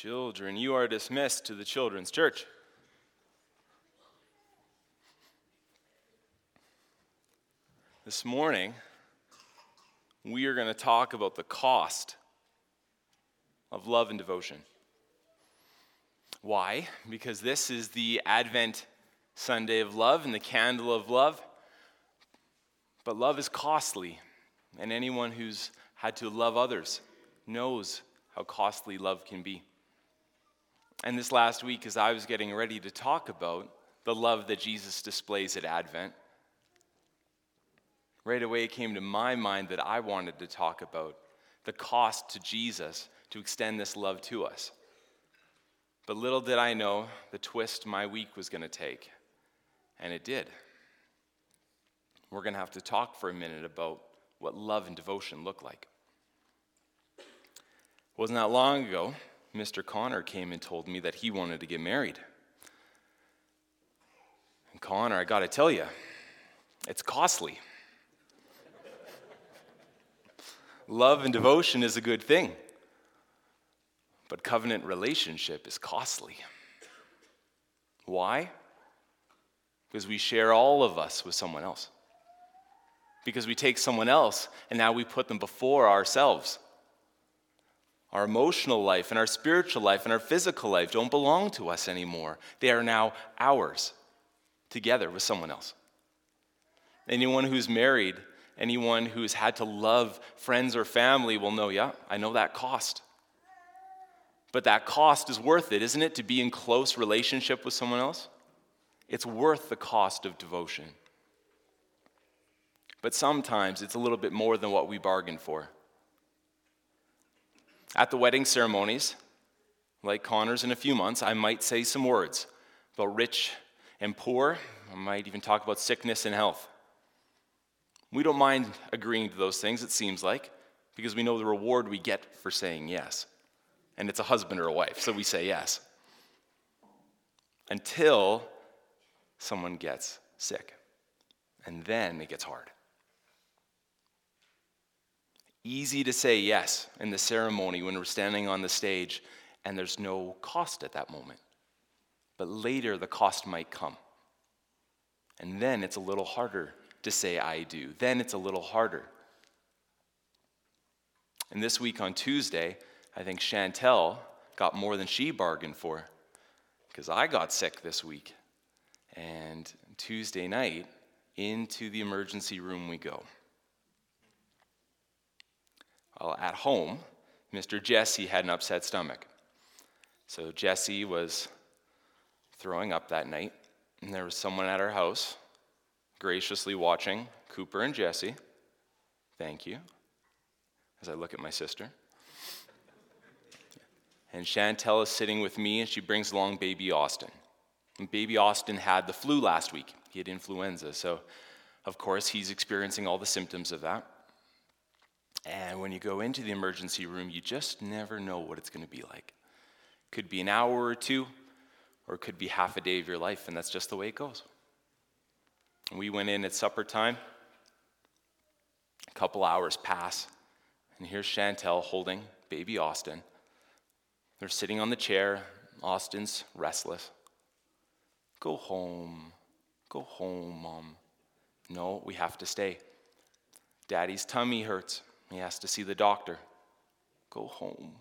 Children, you are dismissed to the children's church. This morning, we are going to talk about the cost of love and devotion. Why? Because this is the Advent Sunday of love and the candle of love. But love is costly, and anyone who's had to love others knows how costly love can be. And this last week, as I was getting ready to talk about the love that Jesus displays at Advent, right away it came to my mind that I wanted to talk about the cost to Jesus to extend this love to us. But little did I know the twist my week was going to take, and it did. We're going to have to talk for a minute about what love and devotion look like. It wasn't that long ago, Mr. Connor came and told me that he wanted to get married. And Connor, I got to tell you, it's costly. love and devotion is a good thing. But covenant relationship is costly. Why? Because we share all of us with someone else. Because we take someone else and now we put them before ourselves. Our emotional life and our spiritual life and our physical life don't belong to us anymore. They are now ours together with someone else. Anyone who's married, anyone who's had to love friends or family will know, yeah, I know that cost. But that cost is worth it, isn't it, to be in close relationship with someone else? It's worth the cost of devotion. But sometimes it's a little bit more than what we bargained for. At the wedding ceremonies, like Connor's in a few months, I might say some words about rich and poor. I might even talk about sickness and health. We don't mind agreeing to those things, it seems like, because we know the reward we get for saying yes and it's a husband or a wife, so we say yes. Until someone gets sick, and then it gets hard. Easy to say yes in the ceremony when we're standing on the stage, and there's no cost at that moment. But later, the cost might come. And then it's a little harder to say, I do. Then it's a little harder. And this week on Tuesday, I think Chantel got more than she bargained for because I got sick this week. And Tuesday night, into the emergency room we go. Well, at home, Mr. Jesse had an upset stomach. So Jesse was throwing up that night, and there was someone at our house graciously watching Cooper and Jesse. Thank you. As I look at my sister. And Chantel is sitting with me, and she brings along baby Austin. And baby Austin had the flu last week. He had influenza. So, of course, he's experiencing all the symptoms of that. And when you go into the emergency room, you just never know what it's going to be like. Could be an hour or two, or it could be half a day of your life, and that's just the way it goes. We went in at supper time. A couple hours pass, and here's Chantel holding baby Austin. They're sitting on the chair. Austin's restless. Go home. Go home, Mom. No, we have to stay. Daddy's tummy hurts. He has to see the doctor. Go home.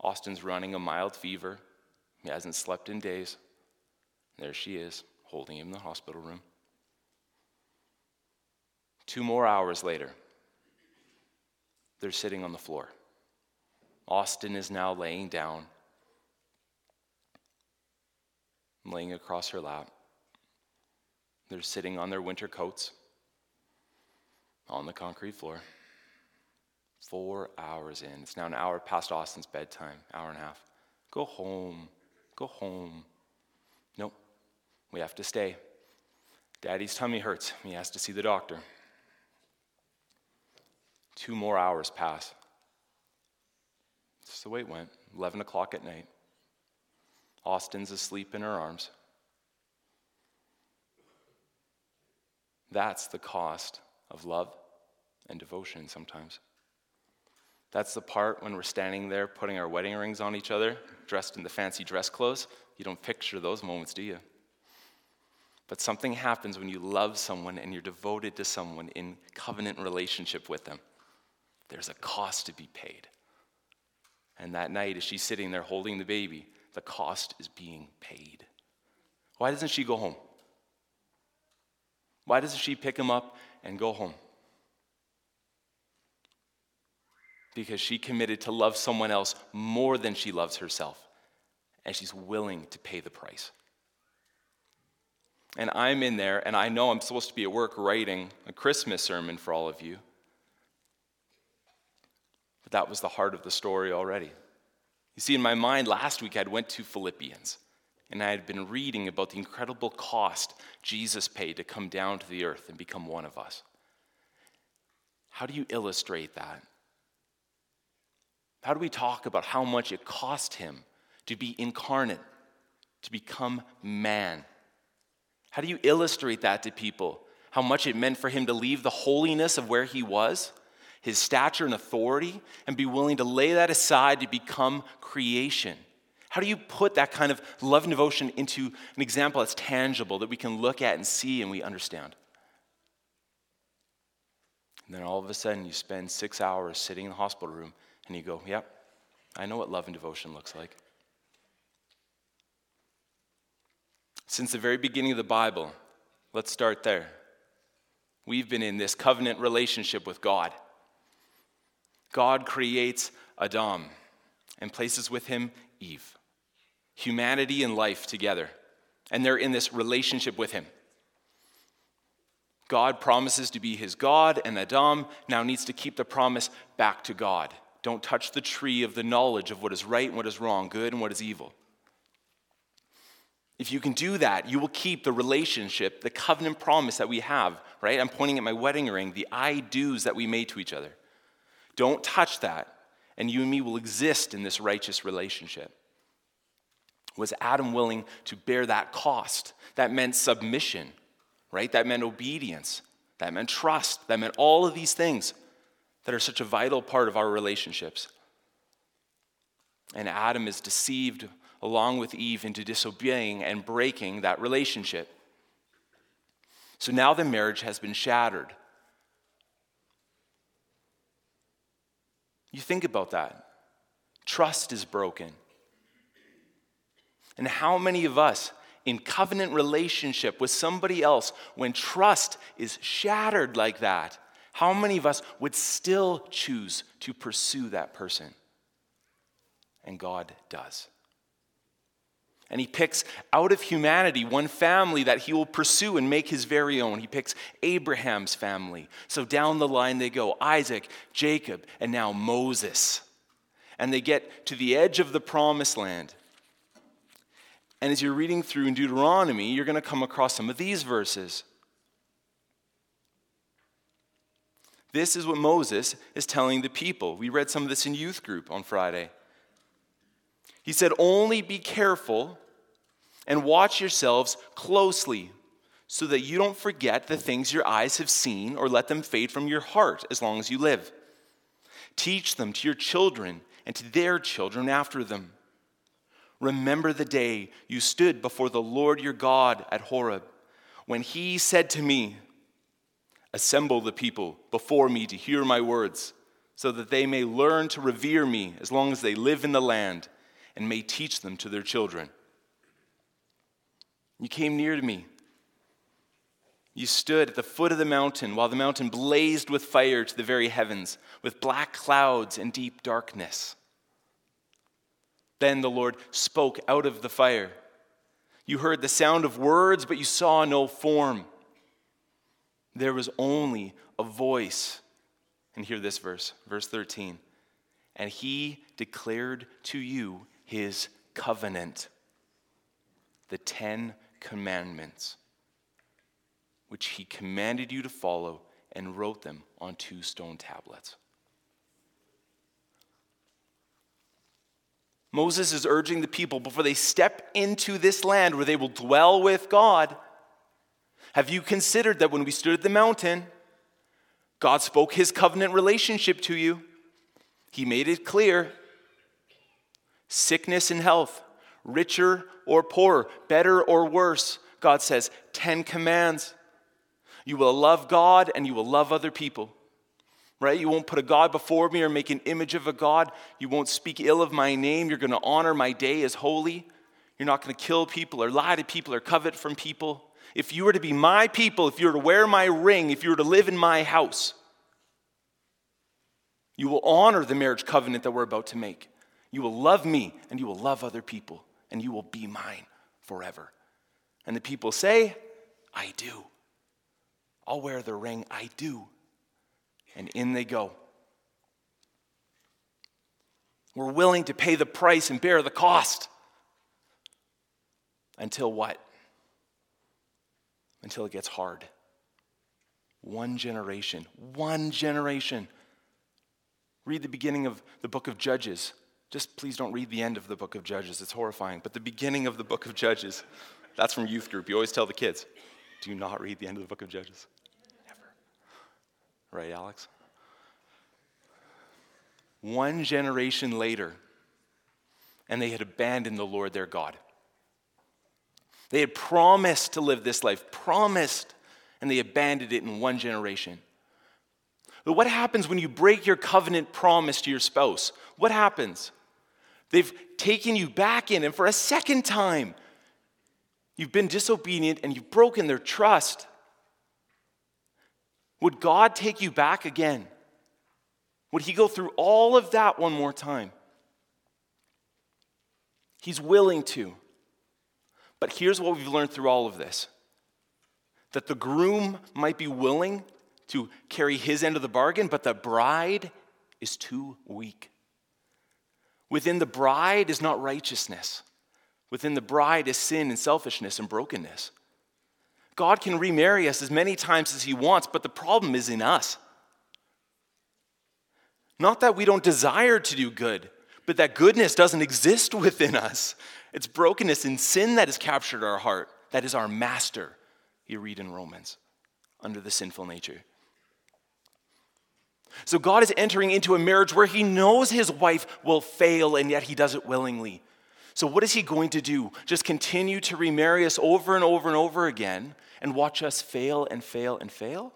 Austin's running a mild fever. He hasn't slept in days. There she is, holding him in the hospital room. Two more hours later, they're sitting on the floor. Austin is now laying down, laying across her lap. They're sitting on their winter coats on the concrete floor. Four hours in. It's now an hour past Austin's bedtime, hour and a half. Go home. Go home. Nope. We have to stay. Daddy's tummy hurts. He has to see the doctor. Two more hours pass. That's the way it went. 11 o'clock at night. Austin's asleep in her arms. That's the cost of love and devotion sometimes. That's the part when we're standing there putting our wedding rings on each other, dressed in the fancy dress clothes. You don't picture those moments, do you? But something happens when you love someone and you're devoted to someone in covenant relationship with them. There's a cost to be paid. And that night, as she's sitting there holding the baby, the cost is being paid. Why doesn't she go home? Why doesn't she pick him up and go home? Because she committed to love someone else more than she loves herself, and she's willing to pay the price. And I'm in there, and I know I'm supposed to be at work writing a Christmas sermon for all of you. But that was the heart of the story already. You see, in my mind, last week I went to Philippians, and I had been reading about the incredible cost Jesus paid to come down to the earth and become one of us. How do you illustrate that? How do we talk about how much it cost him to be incarnate, to become man? How do you illustrate that to people? How much it meant for him to leave the holiness of where he was, his stature and authority, and be willing to lay that aside to become creation? How do you put that kind of love and devotion into an example that's tangible that we can look at and see and we understand? And then all of a sudden, you spend six hours sitting in the hospital room and you go, Yep, I know what love and devotion looks like. Since the very beginning of the Bible, let's start there. We've been in this covenant relationship with God. God creates Adam and places with him Eve. Humanity and life together. And they're in this relationship with him. God promises to be his God, and Adam now needs to keep the promise back to God. Don't touch the tree of the knowledge of what is right and what is wrong, good and what is evil. If you can do that, you will keep the relationship, the covenant promise that we have, right? I'm pointing at my wedding ring, the I do's that we made to each other. Don't touch that, and you and me will exist in this righteous relationship. Was Adam willing to bear that cost? That meant submission, right? That meant obedience. That meant trust. That meant all of these things that are such a vital part of our relationships. And Adam is deceived along with Eve into disobeying and breaking that relationship. So now the marriage has been shattered. You think about that. Trust is broken. And how many of us in covenant relationship with somebody else, when trust is shattered like that, how many of us would still choose to pursue that person? And God does. And he picks out of humanity one family that he will pursue and make his very own. He picks Abraham's family. So down the line they go Isaac, Jacob, and now Moses. And they get to the edge of the promised land. And as you're reading through in Deuteronomy, you're going to come across some of these verses. This is what Moses is telling the people. We read some of this in youth group on Friday. He said, Only be careful and watch yourselves closely so that you don't forget the things your eyes have seen or let them fade from your heart as long as you live. Teach them to your children and to their children after them. Remember the day you stood before the Lord your God at Horeb, when he said to me, Assemble the people before me to hear my words, so that they may learn to revere me as long as they live in the land and may teach them to their children. You came near to me. You stood at the foot of the mountain while the mountain blazed with fire to the very heavens, with black clouds and deep darkness. Then the Lord spoke out of the fire. You heard the sound of words, but you saw no form. There was only a voice. And hear this verse, verse 13. And he declared to you his covenant, the Ten Commandments, which he commanded you to follow and wrote them on two stone tablets. Moses is urging the people before they step into this land where they will dwell with God. Have you considered that when we stood at the mountain, God spoke his covenant relationship to you? He made it clear sickness and health, richer or poorer, better or worse. God says, 10 commands. You will love God and you will love other people. Right? You won't put a God before me or make an image of a God. You won't speak ill of my name. You're going to honor my day as holy. You're not going to kill people or lie to people or covet from people. If you were to be my people, if you were to wear my ring, if you were to live in my house, you will honor the marriage covenant that we're about to make. You will love me and you will love other people and you will be mine forever. And the people say, I do. I'll wear the ring, I do. And in they go. We're willing to pay the price and bear the cost. Until what? Until it gets hard. One generation, one generation. Read the beginning of the book of Judges. Just please don't read the end of the book of Judges, it's horrifying. But the beginning of the book of Judges, that's from youth group. You always tell the kids, do not read the end of the book of Judges. Never. Right, Alex? One generation later, and they had abandoned the Lord their God. They had promised to live this life, promised, and they abandoned it in one generation. But what happens when you break your covenant promise to your spouse? What happens? They've taken you back in, and for a second time, you've been disobedient and you've broken their trust. Would God take you back again? Would He go through all of that one more time? He's willing to. But here's what we've learned through all of this that the groom might be willing to carry his end of the bargain, but the bride is too weak. Within the bride is not righteousness. Within the bride is sin and selfishness and brokenness. God can remarry us as many times as he wants, but the problem is in us. Not that we don't desire to do good, but that goodness doesn't exist within us. It's brokenness and sin that has captured our heart. That is our master, you read in Romans, under the sinful nature. So God is entering into a marriage where he knows his wife will fail, and yet he does it willingly. So, what is he going to do? Just continue to remarry us over and over and over again and watch us fail and fail and fail?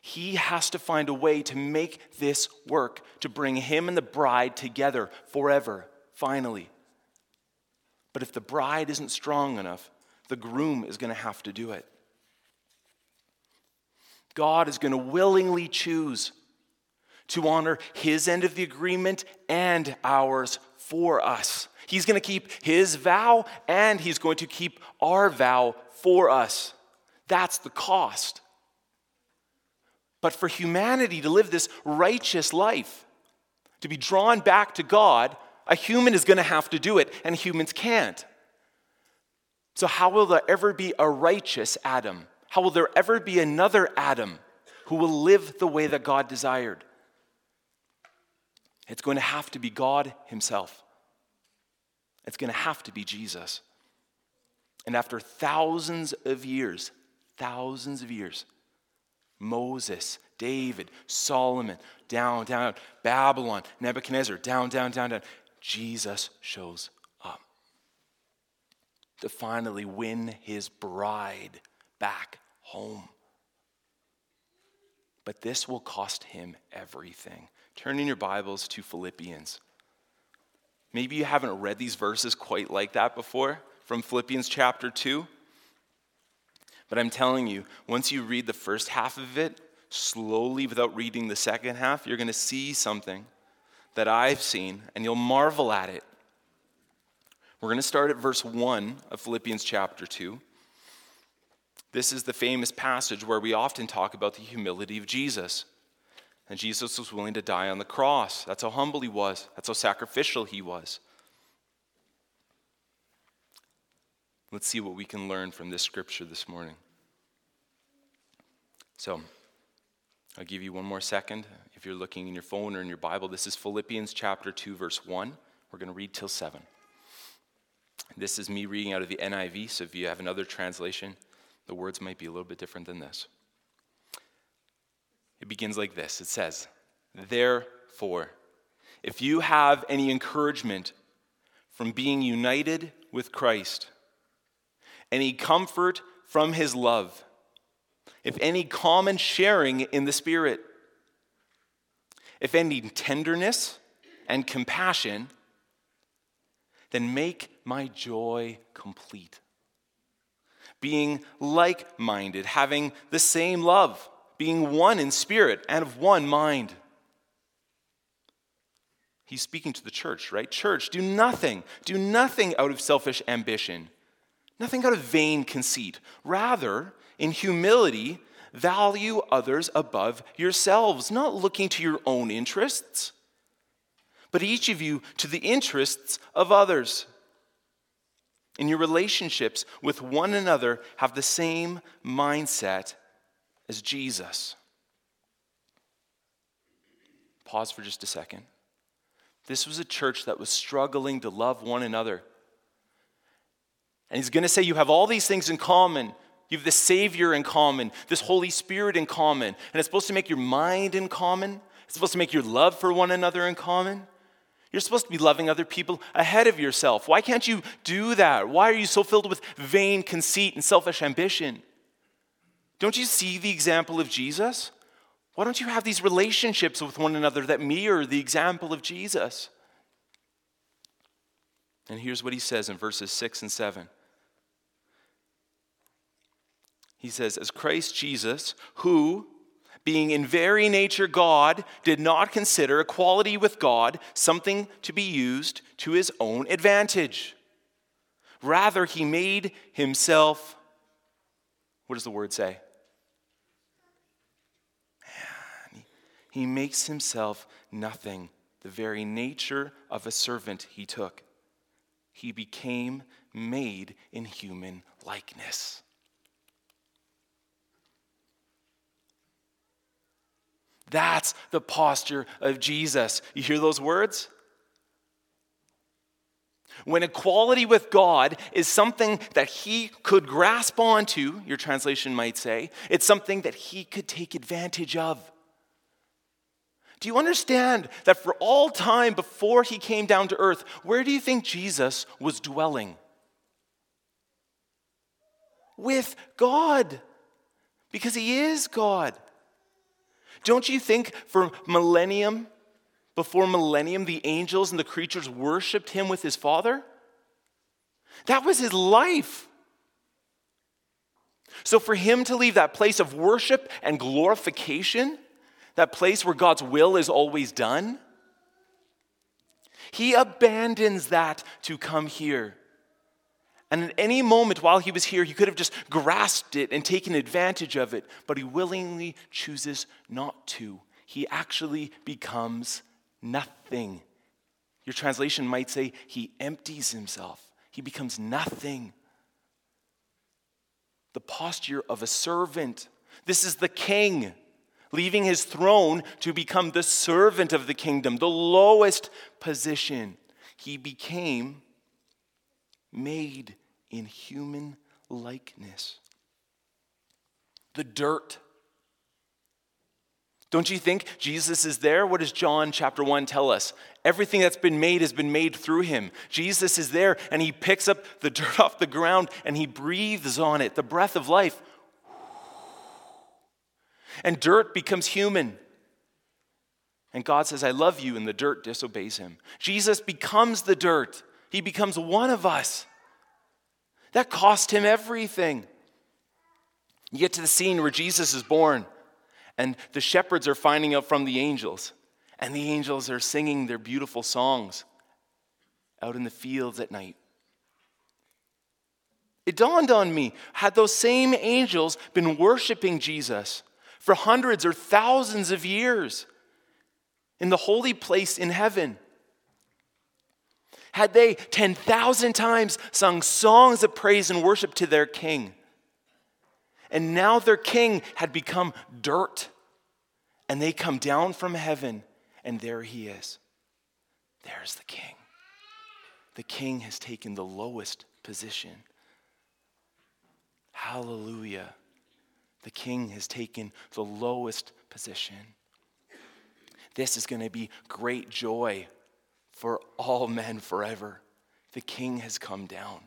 He has to find a way to make this work, to bring him and the bride together forever, finally. But if the bride isn't strong enough, the groom is going to have to do it. God is going to willingly choose to honor his end of the agreement and ours for us. He's going to keep his vow and he's going to keep our vow for us. That's the cost. But for humanity to live this righteous life, to be drawn back to God, a human is going to have to do it, and humans can't. So, how will there ever be a righteous Adam? How will there ever be another Adam who will live the way that God desired? It's going to have to be God Himself. It's going to have to be Jesus. And after thousands of years, thousands of years, Moses, David, Solomon, down, down, Babylon, Nebuchadnezzar, down, down, down, down, Jesus shows up to finally win his bride back home. But this will cost him everything. Turn in your Bibles to Philippians. Maybe you haven't read these verses quite like that before from Philippians chapter 2. But I'm telling you, once you read the first half of it slowly without reading the second half, you're going to see something that I've seen and you'll marvel at it. We're going to start at verse 1 of Philippians chapter 2. This is the famous passage where we often talk about the humility of Jesus. And Jesus was willing to die on the cross. That's how humble he was, that's how sacrificial he was. Let's see what we can learn from this scripture this morning. So, I'll give you one more second. If you're looking in your phone or in your Bible, this is Philippians chapter 2, verse 1. We're going to read till 7. This is me reading out of the NIV, so if you have another translation, the words might be a little bit different than this. It begins like this it says, Therefore, if you have any encouragement from being united with Christ, any comfort from his love, if any common sharing in the Spirit, if any tenderness and compassion, then make my joy complete. Being like minded, having the same love, being one in spirit and of one mind. He's speaking to the church, right? Church, do nothing, do nothing out of selfish ambition, nothing out of vain conceit. Rather, in humility, value others above yourselves, not looking to your own interests, but each of you to the interests of others. In your relationships with one another, have the same mindset as Jesus. Pause for just a second. This was a church that was struggling to love one another. And he's going to say, You have all these things in common. You have the Savior in common, this Holy Spirit in common. And it's supposed to make your mind in common, it's supposed to make your love for one another in common. You're supposed to be loving other people ahead of yourself. Why can't you do that? Why are you so filled with vain conceit and selfish ambition? Don't you see the example of Jesus? Why don't you have these relationships with one another that mirror the example of Jesus? And here's what he says in verses 6 and 7. He says, As Christ Jesus, who, being in very nature God, did not consider equality with God something to be used to his own advantage. Rather, he made himself, what does the word say? He makes himself nothing. The very nature of a servant he took. He became made in human likeness. That's the posture of Jesus. You hear those words? When equality with God is something that he could grasp onto, your translation might say, it's something that he could take advantage of. Do you understand that for all time before he came down to earth, where do you think Jesus was dwelling? With God, because he is God. Don't you think for millennium, before millennium, the angels and the creatures worshiped him with his Father? That was his life. So for him to leave that place of worship and glorification, that place where God's will is always done, he abandons that to come here. And at any moment while he was here, he could have just grasped it and taken advantage of it, but he willingly chooses not to. He actually becomes nothing. Your translation might say he empties himself, he becomes nothing. The posture of a servant. This is the king leaving his throne to become the servant of the kingdom, the lowest position. He became made in human likeness. The dirt. Don't you think Jesus is there? What does John chapter 1 tell us? Everything that's been made has been made through him. Jesus is there and he picks up the dirt off the ground and he breathes on it, the breath of life. And dirt becomes human. And God says, I love you, and the dirt disobeys him. Jesus becomes the dirt, he becomes one of us. That cost him everything. You get to the scene where Jesus is born, and the shepherds are finding out from the angels, and the angels are singing their beautiful songs out in the fields at night. It dawned on me had those same angels been worshiping Jesus for hundreds or thousands of years in the holy place in heaven, had they 10,000 times sung songs of praise and worship to their king. And now their king had become dirt. And they come down from heaven, and there he is. There's the king. The king has taken the lowest position. Hallelujah. The king has taken the lowest position. This is going to be great joy for all men forever. The king has come down.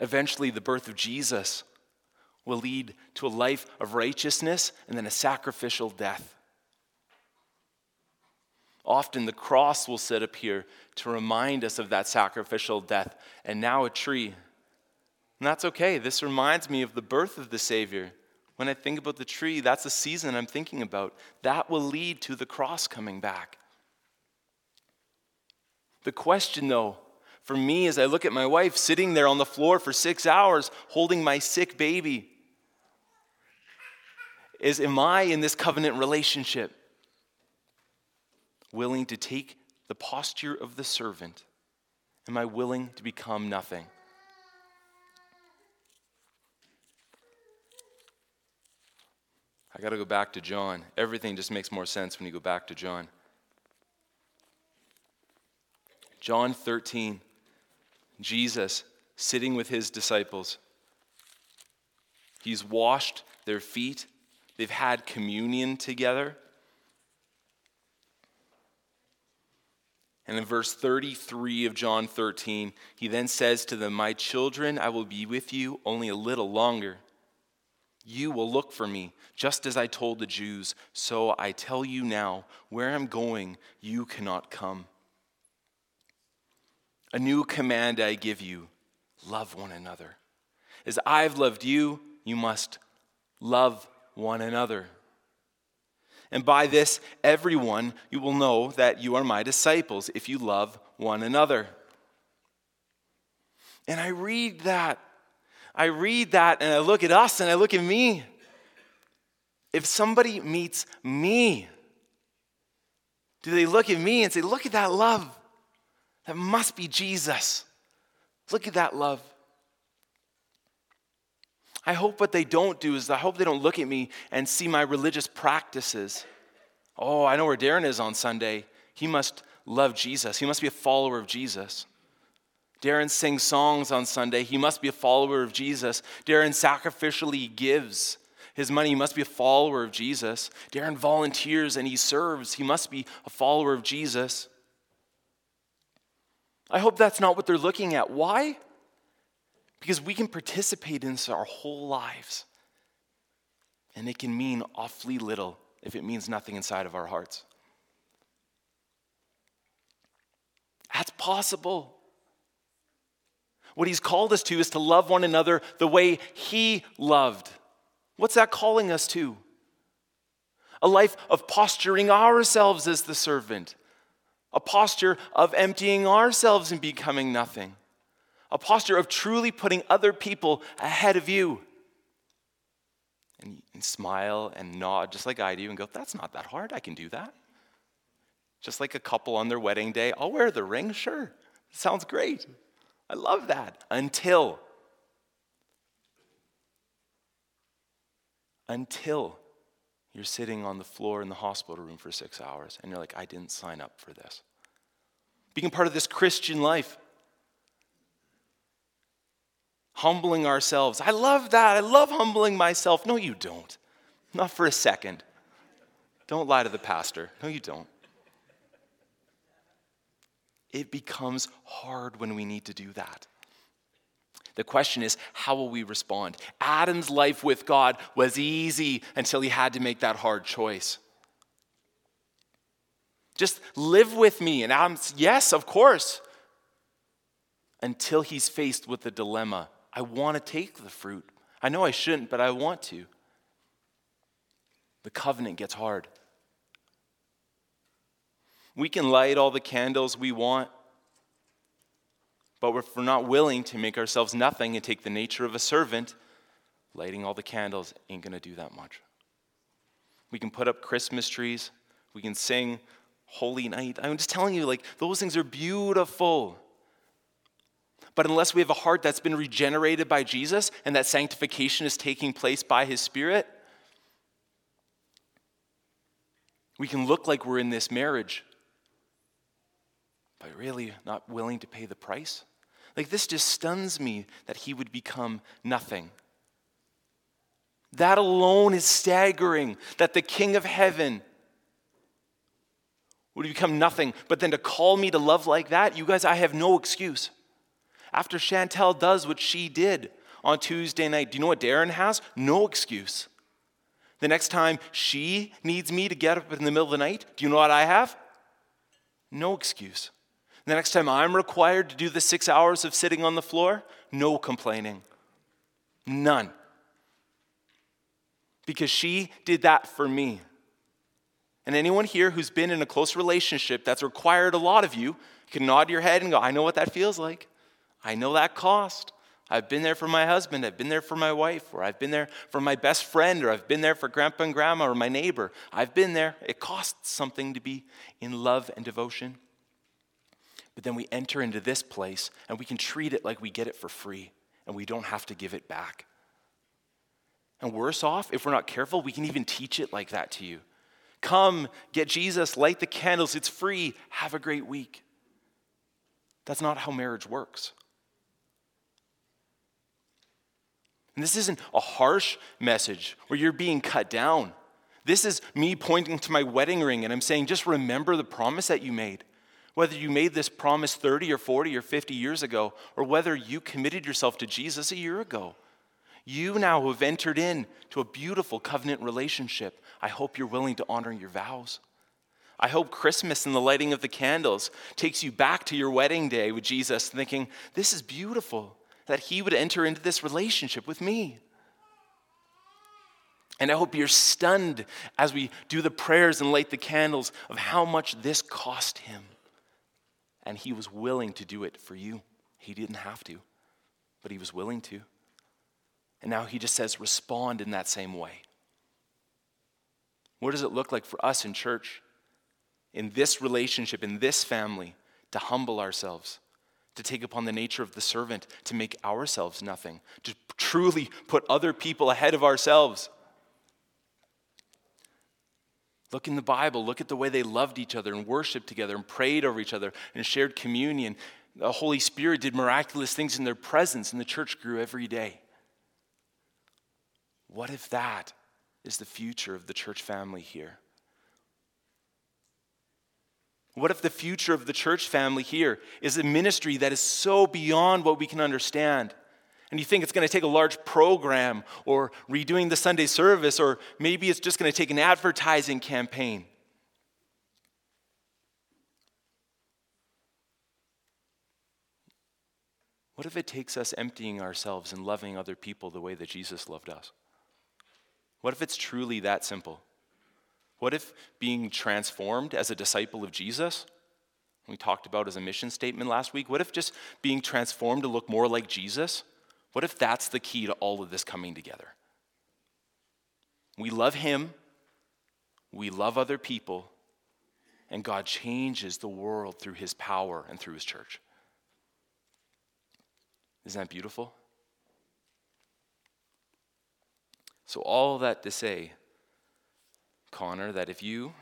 Eventually, the birth of Jesus will lead to a life of righteousness and then a sacrificial death. Often the cross will sit up here to remind us of that sacrificial death, and now a tree. And that's okay. This reminds me of the birth of the Savior. When I think about the tree, that's the season I'm thinking about. That will lead to the cross coming back. The question, though, for me as I look at my wife sitting there on the floor for six hours holding my sick baby is Am I in this covenant relationship willing to take the posture of the servant? Am I willing to become nothing? I got to go back to John. Everything just makes more sense when you go back to John. John 13, Jesus sitting with his disciples. He's washed their feet, they've had communion together. And in verse 33 of John 13, he then says to them, My children, I will be with you only a little longer. You will look for me, just as I told the Jews. So I tell you now, where I'm going, you cannot come. A new command I give you love one another. As I've loved you, you must love one another. And by this, everyone, you will know that you are my disciples if you love one another. And I read that I read that and I look at us and I look at me. If somebody meets me, do they look at me and say, Look at that love? That must be Jesus. Look at that love. I hope what they don't do is I hope they don't look at me and see my religious practices. Oh, I know where Darren is on Sunday. He must love Jesus, he must be a follower of Jesus. Darren sings songs on Sunday. He must be a follower of Jesus. Darren sacrificially gives his money. He must be a follower of Jesus. Darren volunteers and he serves. He must be a follower of Jesus. I hope that's not what they're looking at. Why? Because we can participate in this our whole lives. And it can mean awfully little if it means nothing inside of our hearts. That's possible. What he's called us to is to love one another the way he loved. What's that calling us to? A life of posturing ourselves as the servant, a posture of emptying ourselves and becoming nothing, a posture of truly putting other people ahead of you. And, and smile and nod just like I do and go, That's not that hard. I can do that. Just like a couple on their wedding day, I'll wear the ring, sure. Sounds great. I love that. Until. Until you're sitting on the floor in the hospital room for six hours and you're like, I didn't sign up for this. Being part of this Christian life, humbling ourselves. I love that. I love humbling myself. No, you don't. Not for a second. Don't lie to the pastor. No, you don't it becomes hard when we need to do that. The question is, how will we respond? Adam's life with God was easy until he had to make that hard choice. Just live with me. And Adam's, yes, of course. Until he's faced with the dilemma I want to take the fruit. I know I shouldn't, but I want to. The covenant gets hard. We can light all the candles we want, but if we're not willing to make ourselves nothing and take the nature of a servant, lighting all the candles ain't going to do that much. We can put up Christmas trees, we can sing Holy Night. I'm just telling you, like, those things are beautiful. But unless we have a heart that's been regenerated by Jesus and that sanctification is taking place by his Spirit, we can look like we're in this marriage but really not willing to pay the price? Like, this just stuns me that he would become nothing. That alone is staggering that the King of heaven would become nothing, but then to call me to love like that, you guys, I have no excuse. After Chantel does what she did on Tuesday night, do you know what Darren has? No excuse. The next time she needs me to get up in the middle of the night, do you know what I have? No excuse. The next time I'm required to do the six hours of sitting on the floor, no complaining. None. Because she did that for me. And anyone here who's been in a close relationship that's required a lot of you, can nod your head and go, I know what that feels like. I know that cost. I've been there for my husband, I've been there for my wife, or I've been there for my best friend, or I've been there for grandpa and grandma or my neighbor. I've been there. It costs something to be in love and devotion. But then we enter into this place and we can treat it like we get it for free and we don't have to give it back. And worse off, if we're not careful, we can even teach it like that to you. Come, get Jesus, light the candles, it's free, have a great week. That's not how marriage works. And this isn't a harsh message where you're being cut down. This is me pointing to my wedding ring and I'm saying, just remember the promise that you made. Whether you made this promise 30 or 40 or 50 years ago, or whether you committed yourself to Jesus a year ago, you now have entered into a beautiful covenant relationship. I hope you're willing to honor your vows. I hope Christmas and the lighting of the candles takes you back to your wedding day with Jesus, thinking, This is beautiful that he would enter into this relationship with me. And I hope you're stunned as we do the prayers and light the candles of how much this cost him. And he was willing to do it for you. He didn't have to, but he was willing to. And now he just says, respond in that same way. What does it look like for us in church, in this relationship, in this family, to humble ourselves? to take upon the nature of the servant, to make ourselves nothing, to truly put other people ahead of ourselves. Look in the Bible, look at the way they loved each other and worshiped together and prayed over each other and shared communion. The Holy Spirit did miraculous things in their presence, and the church grew every day. What if that is the future of the church family here? What if the future of the church family here is a ministry that is so beyond what we can understand? And you think it's going to take a large program or redoing the Sunday service, or maybe it's just going to take an advertising campaign. What if it takes us emptying ourselves and loving other people the way that Jesus loved us? What if it's truly that simple? What if being transformed as a disciple of Jesus, we talked about as a mission statement last week, what if just being transformed to look more like Jesus, what if that's the key to all of this coming together? We love Him, we love other people, and God changes the world through His power and through His church. Isn't that beautiful? So, all that to say, Connor, that if you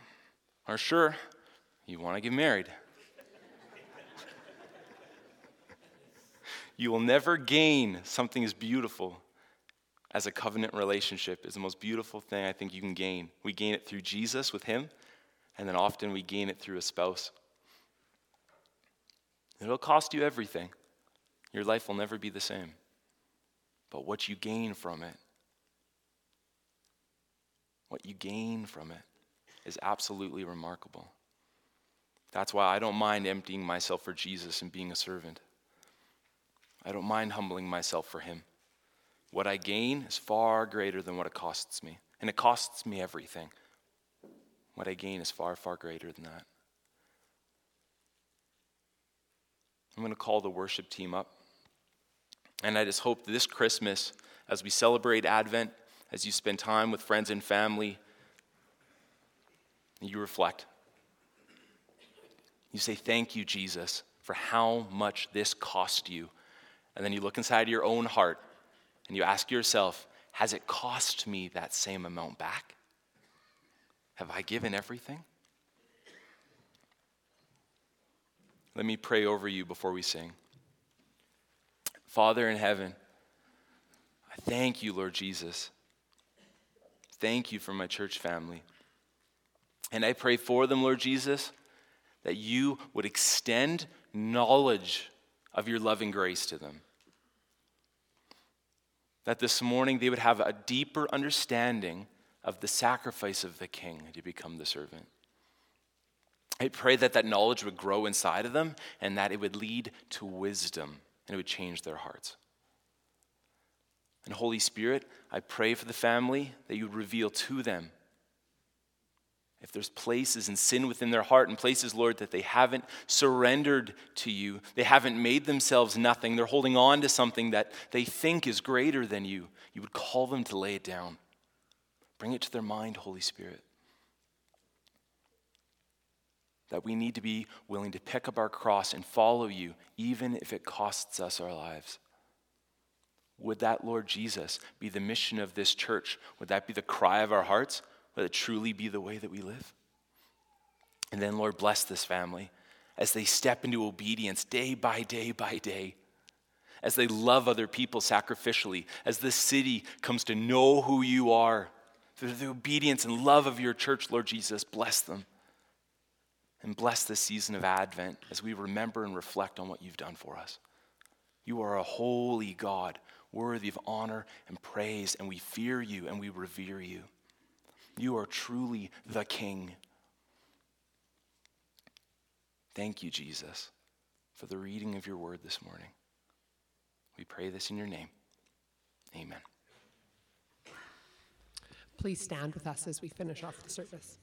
are sure you want to get married, you will never gain something as beautiful as a covenant relationship is the most beautiful thing I think you can gain. We gain it through Jesus with Him, and then often we gain it through a spouse. It'll cost you everything. Your life will never be the same. But what you gain from it what you gain from it is absolutely remarkable. That's why I don't mind emptying myself for Jesus and being a servant. I don't mind humbling myself for Him. What I gain is far greater than what it costs me. And it costs me everything. What I gain is far, far greater than that. I'm going to call the worship team up. And I just hope this Christmas, as we celebrate Advent, as you spend time with friends and family, you reflect. You say, Thank you, Jesus, for how much this cost you. And then you look inside your own heart and you ask yourself, Has it cost me that same amount back? Have I given everything? Let me pray over you before we sing. Father in heaven, I thank you, Lord Jesus thank you for my church family. And I pray for them, Lord Jesus, that you would extend knowledge of your loving grace to them. That this morning they would have a deeper understanding of the sacrifice of the king to become the servant. I pray that that knowledge would grow inside of them and that it would lead to wisdom and it would change their hearts. And Holy Spirit, I pray for the family that you would reveal to them if there's places and sin within their heart and places, Lord, that they haven't surrendered to you, they haven't made themselves nothing, they're holding on to something that they think is greater than you, you would call them to lay it down. Bring it to their mind, Holy Spirit. That we need to be willing to pick up our cross and follow you, even if it costs us our lives. Would that, Lord Jesus, be the mission of this church? Would that be the cry of our hearts? Would it truly be the way that we live? And then, Lord, bless this family as they step into obedience day by day by day, as they love other people sacrificially, as this city comes to know who you are. Through the obedience and love of your church, Lord Jesus, bless them. And bless this season of Advent as we remember and reflect on what you've done for us. You are a holy God, worthy of honor and praise, and we fear you and we revere you. You are truly the King. Thank you, Jesus, for the reading of your word this morning. We pray this in your name. Amen. Please stand with us as we finish off the service.